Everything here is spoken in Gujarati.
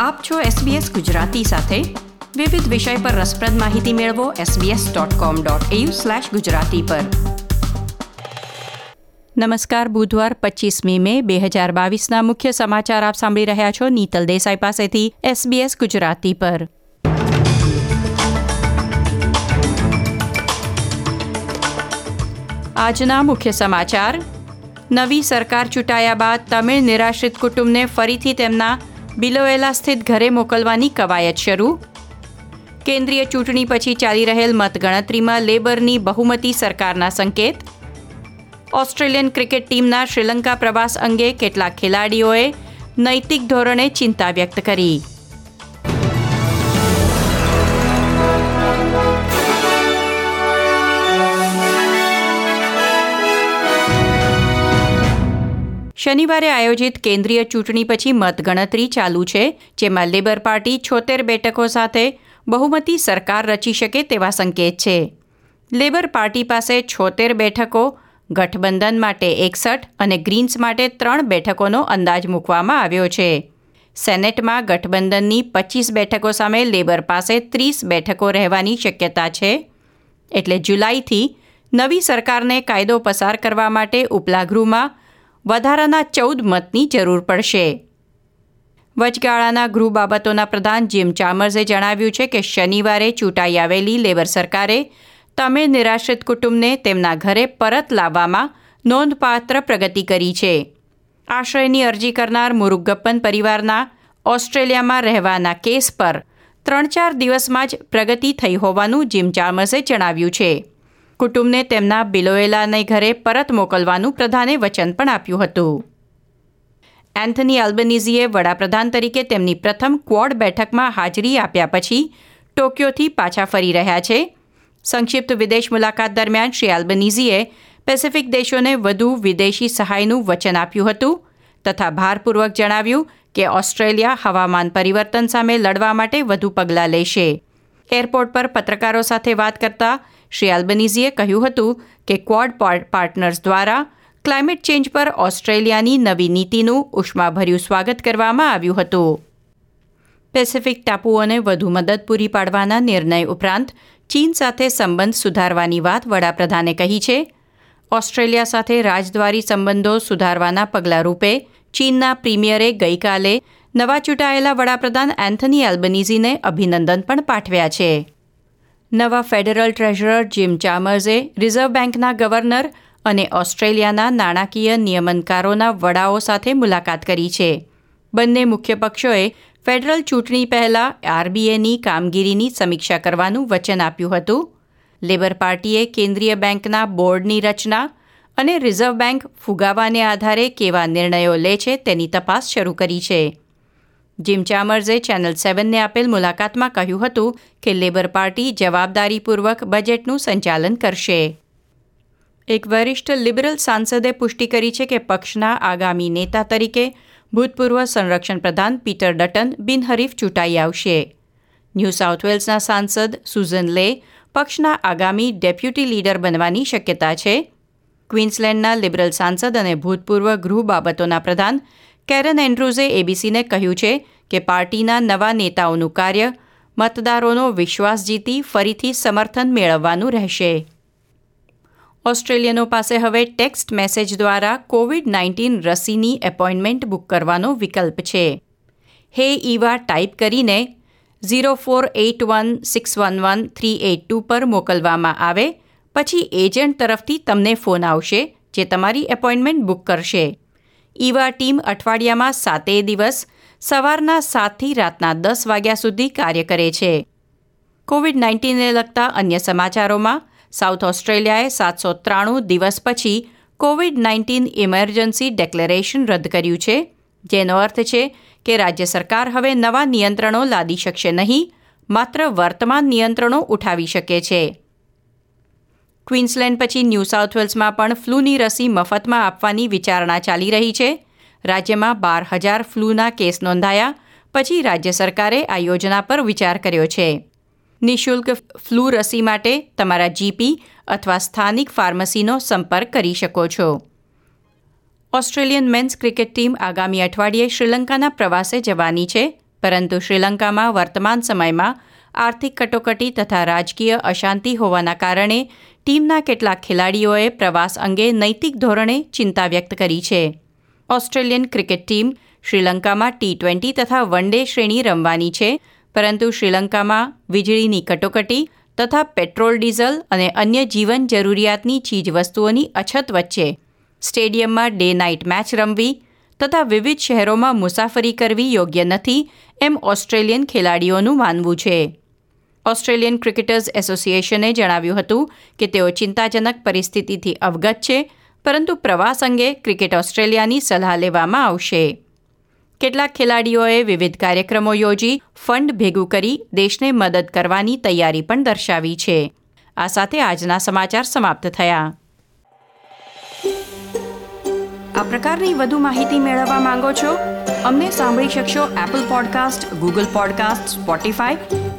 આપ છો SBS ગુજરાતી સાથે. વિવિધ વિષય પર રસપ્રદ માહિતી મેળવો sbs.com.au ગુજરાતી પર. નમસ્કાર, બુધવાર પચીસમી મે બે હજાર બાવીસના મુખ્ય સમાચાર આપ સાંભળી રહ્યા છો નીતલ દેસાઈ પાસેથી SBS ગુજરાતી પર. આજના મુખ્ય સમાચાર. નવી સરકાર ચૂંટાયા બાદ તમિળ નિરાશ્રિત કુટુંબને ફરીથી તેમના બિલોએલા સ્થિત ઘરે મોકલવાની કવાયત શરૂ. કેન્દ્રીય ચૂંટણી પછી ચાલી રહેલ મતગણતરીમાં લેબરની બહુમતી સરકારના સંકેત. ઓસ્ટ્રેલિયન ક્રિકેટ ટીમના શ્રીલંકા પ્રવાસ અંગે કેટલાક ખેલાડીઓએ નૈતિક ધોરણે ચિંતા વ્યક્ત કરી. શનિવારે આયોજિત કેન્દ્રીય ચૂંટણી પછી મતગણતરી ચાલુ છે, જેમાં લેબર પાર્ટી છોતેર બેઠકો સાથે બહુમતી સરકાર રચી શકે તેવા સંકેત છે. લેબર પાર્ટી પાસે છોતેર બેઠકો, ગઠબંધન માટે એકસઠ અને ગ્રીન્સ માટે ત્રણ બેઠકોનો અંદાજ મૂકવામાં આવ્યો છે. સેનેટમાં ગઠબંધનની પચીસ બેઠકો સામે લેબર પાસે ત્રીસ બેઠકો રહેવાની શક્યતા છે. એટલે જુલાઈથી નવી સરકારને કાયદો પસાર કરવા માટે ઉપલા ગૃહમાં વધારાના ચૌદ મતની જરૂર પડશે. વચગાળાના ગૃહ બાબતોના પ્રધાન જીમ ચામર્સે જણાવ્યું છે કે શનિવારે ચૂંટાઈ આવેલી લેબર સરકારે તમિળ નિરાશ્રિત કુટુંબને તેમના ઘરે પરત લાવવામાં નોંધપાત્ર પ્રગતિ કરી છે. આશ્રયની અરજી કરનાર મુરુગપ્પન પરિવારના ઓસ્ટ્રેલિયામાં રહેવાના કેસ પર ત્રણ ચાર દિવસમાં જ પ્રગતિ થઈ હોવાનું જીમ ચામર્સે જણાવ્યું છે. કુટુંબને તેમના બિલોએલાને ઘરે પરત મોકલવાનું પ્રધાને વચન પણ આપ્યું હતું. એન્થની આલ્બનીઝીએ વડાપ્રધાન તરીકે તેમની પ્રથમ ક્વોડ બેઠકમાં હાજરી આપ્યા પછી ટોક્યોથી પાછા ફરી રહ્યા છે. સંક્ષિપ્ત વિદેશ મુલાકાત દરમિયાન શ્રી આલ્બનીઝીએ પેસિફિક દેશોને વધુ વિદેશી સહાયનું વચન આપ્યું હતું તથા ભારપૂર્વક જણાવ્યું કે ઓસ્ટ્રેલિયા હવામાન પરિવર્તન સામે લડવા માટે વધુ પગલાં લેશે. એરપોર્ટ પર પત્રકારો સાથે વાત કરતા શ્રી આલ્બનીઝીએ કહ્યું હતું કે ક્વોડ પાર્ટનર્સ દ્વારા ક્લાઇમેટ ચેન્જ પર ઓસ્ટ્રેલિયાની નવી નીતિનું ઉષ્માભર્યું સ્વાગત કરવામાં આવ્યું હતું. પેસિફિક ટાપુઓને વધુ મદદ પૂરી પાડવાના નિર્ણય ઉપરાંત ચીન સાથે સંબંધ સુધારવાની વાત વડાપ્રધાને કહી છે. ઓસ્ટ્રેલિયા સાથે રાજદ્વારી સંબંધો સુધારવાના પગલાં રૂપે ચીનના પ્રીમિયરે ગઈકાલે નવા ચૂંટાયેલા વડાપ્રધાન એન્થની એલ્બનીઝીને અભિનંદન પણ પાઠવ્યા છે. નવા ફેડરલ ટ્રેઝરર જીમ ચામર્સે રિઝર્વ બેંકના ગવર્નર અને ઓસ્ટ્રેલિયાના નાણાકીય નિયમનકારોના વડાઓ સાથે મુલાકાત કરી છે. બંને મુખ્ય પક્ષોએ ફેડરલ ચૂંટણી પહેલાં આરબીએની કામગીરીની સમીક્ષા કરવાનું વચન આપ્યું હતું. લેબર પાર્ટીએ કેન્દ્રીય બેંકના બોર્ડની રચના અને રિઝર્વ બેંક ફુગાવાને આધારે કેવા નિર્ણયો લે છે તેની તપાસ શરૂ કરી છે. જીમ ચામર્સે ચેનલ સેવનને આપેલ મુલાકાતમાં કહ્યું હતું કે લેબર પાર્ટી જવાબદારીપૂર્વક બજેટનું સંચાલન કરશે. એક વરિષ્ઠ લિબરલ સાંસદે પુષ્ટિ કરી છે કે પક્ષના આગામી નેતા તરીકે ભૂતપૂર્વ સંરક્ષણ પ્રધાન પીટર ડટન બિનહરીફ ચૂંટાઈ આવશે. ન્યૂ સાઉથ વેલ્સના સાંસદ સુઝન લે પક્ષના આગામી ડેપ્યુટી લીડર બનવાની શક્યતા છે. ક્વીન્સલેન્ડના લિબરલ સાંસદ અને ભૂતપૂર્વ ગૃહ બાબતોના પ્રધાન કેરન એન્ડ્રુઝે એબીસીને કહ્યું છે કે પાર્ટીના નવા નેતાઓનું કાર્ય મતદારોનો વિશ્વાસ જીતી ફરીથી સમર્થન મેળવવાનું રહેશે. ઓસ્ટ્રેલિયનો પાસે હવે ટેક્સ્ટ મેસેજ દ્વારા કોવિડ નાઇન્ટીન રસીની એપોઇન્ટમેન્ટ બુક કરવાનો વિકલ્પ છે. હે ઈવા ટાઈપ કરીને zero four eight one six one one three eight two પર મોકલવામાં આવે, પછી એજન્ટ તરફથી તમને ફોન આવશે જે તમારી એપોઇન્ટમેન્ટ બુક કરશે. ઈવા ટીમ અઠવાડિયામાં સાતેય દિવસ, સવારના સાતથી રાતના દસ વાગ્યા સુધી કાર્ય કરે છે. કોવિડ નાઇન્ટીનને લગતા અન્ય સમાચારોમાં, સાઉથ ઓસ્ટ્રેલિયાએ સાતસો ત્રાણું દિવસ પછી કોવિડ નાઇન્ટીન ઇમરજન્સી ડેક્લેરેશન રદ કર્યું છે, જેનો અર્થ છે કે રાજ્ય સરકાર હવે નવા નિયંત્રણો લાદી શકશે નહીં, માત્ર વર્તમાન નિયંત્રણો ઉઠાવી શકે છે. ક્વીન્સલેન્ડ પછી ન્યૂ સાઉથ વેલ્સમાં પણ ફ્લૂની રસી મફતમાં આપવાની વિચારણા ચાલી રહી છે. રાજ્યમાં બાર હજાર ફ્લૂના કેસ નોંધાયા, પછી રાજ્ય સરકારે આ યોજના પર વિચાર કર્યો છે. નિઃશુલ્ક ફ્લૂ રસી માટે તમારા જીપી અથવા સ્થાનિક ફાર્મસીનો સંપર્ક કરી શકો છો. ઓસ્ટ્રેલિયન મેન્સ ક્રિકેટ ટીમ આગામી અઠવાડિયે શ્રીલંકાના પ્રવાસે જવાની છે, પરંતુ શ્રીલંકામાં વર્તમાન સમયમાં આર્થિક કટોકટી તથા રાજકીય અશાંતિ હોવાના કારણે ટીમના કેટલાક ખેલાડીઓએ પ્રવાસ અંગે નૈતિક ધોરણે ચિંતા વ્યક્ત કરી છે. ઓસ્ટ્રેલિયન ક્રિકેટ ટીમ શ્રીલંકામાં ટી ટ્વેન્ટી તથા વન ડે શ્રેણી રમવાની છે, પરંતુ શ્રીલંકામાં વીજળીની કટોકટી તથા પેટ્રોલ, ડીઝલ અને અન્ય જીવન જરૂરિયાતની ચીજવસ્તુઓની અછત વચ્ચે સ્ટેડિયમમાં ડે નાઇટ મેચ રમવી તથા વિવિધ શહેરોમાં મુસાફરી કરવી યોગ્ય નથી એમ ઓસ્ટ્રેલિયન ખેલાડીઓનું માનવું છે. ઓસ્ટ્રેલિયન ક્રિકેટર્સ એસોસિએશને જણાવ્યું હતું કે તેઓ ચિંતાજનક પરિસ્થિતિથી અવગત છે, પરંતુ પ્રવાસ અંગે ક્રિકેટ ઓસ્ટ્રેલિયાની સલાહ લેવામાં આવશે. કેટલાક ખેલાડીઓએ વિવિધ કાર્યક્રમો યોજી, ફંડ ભેગું કરી દેશને મદદ કરવાની તૈયારી પણ દર્શાવી છે. આ સાથે આજના સમાચાર સમાપ્ત થયા. આ પ્રકારની વધુ માહિતી મેળવવા માંગો છો? અમને સાંભળી શકશો Apple podcast Google podcast Spotify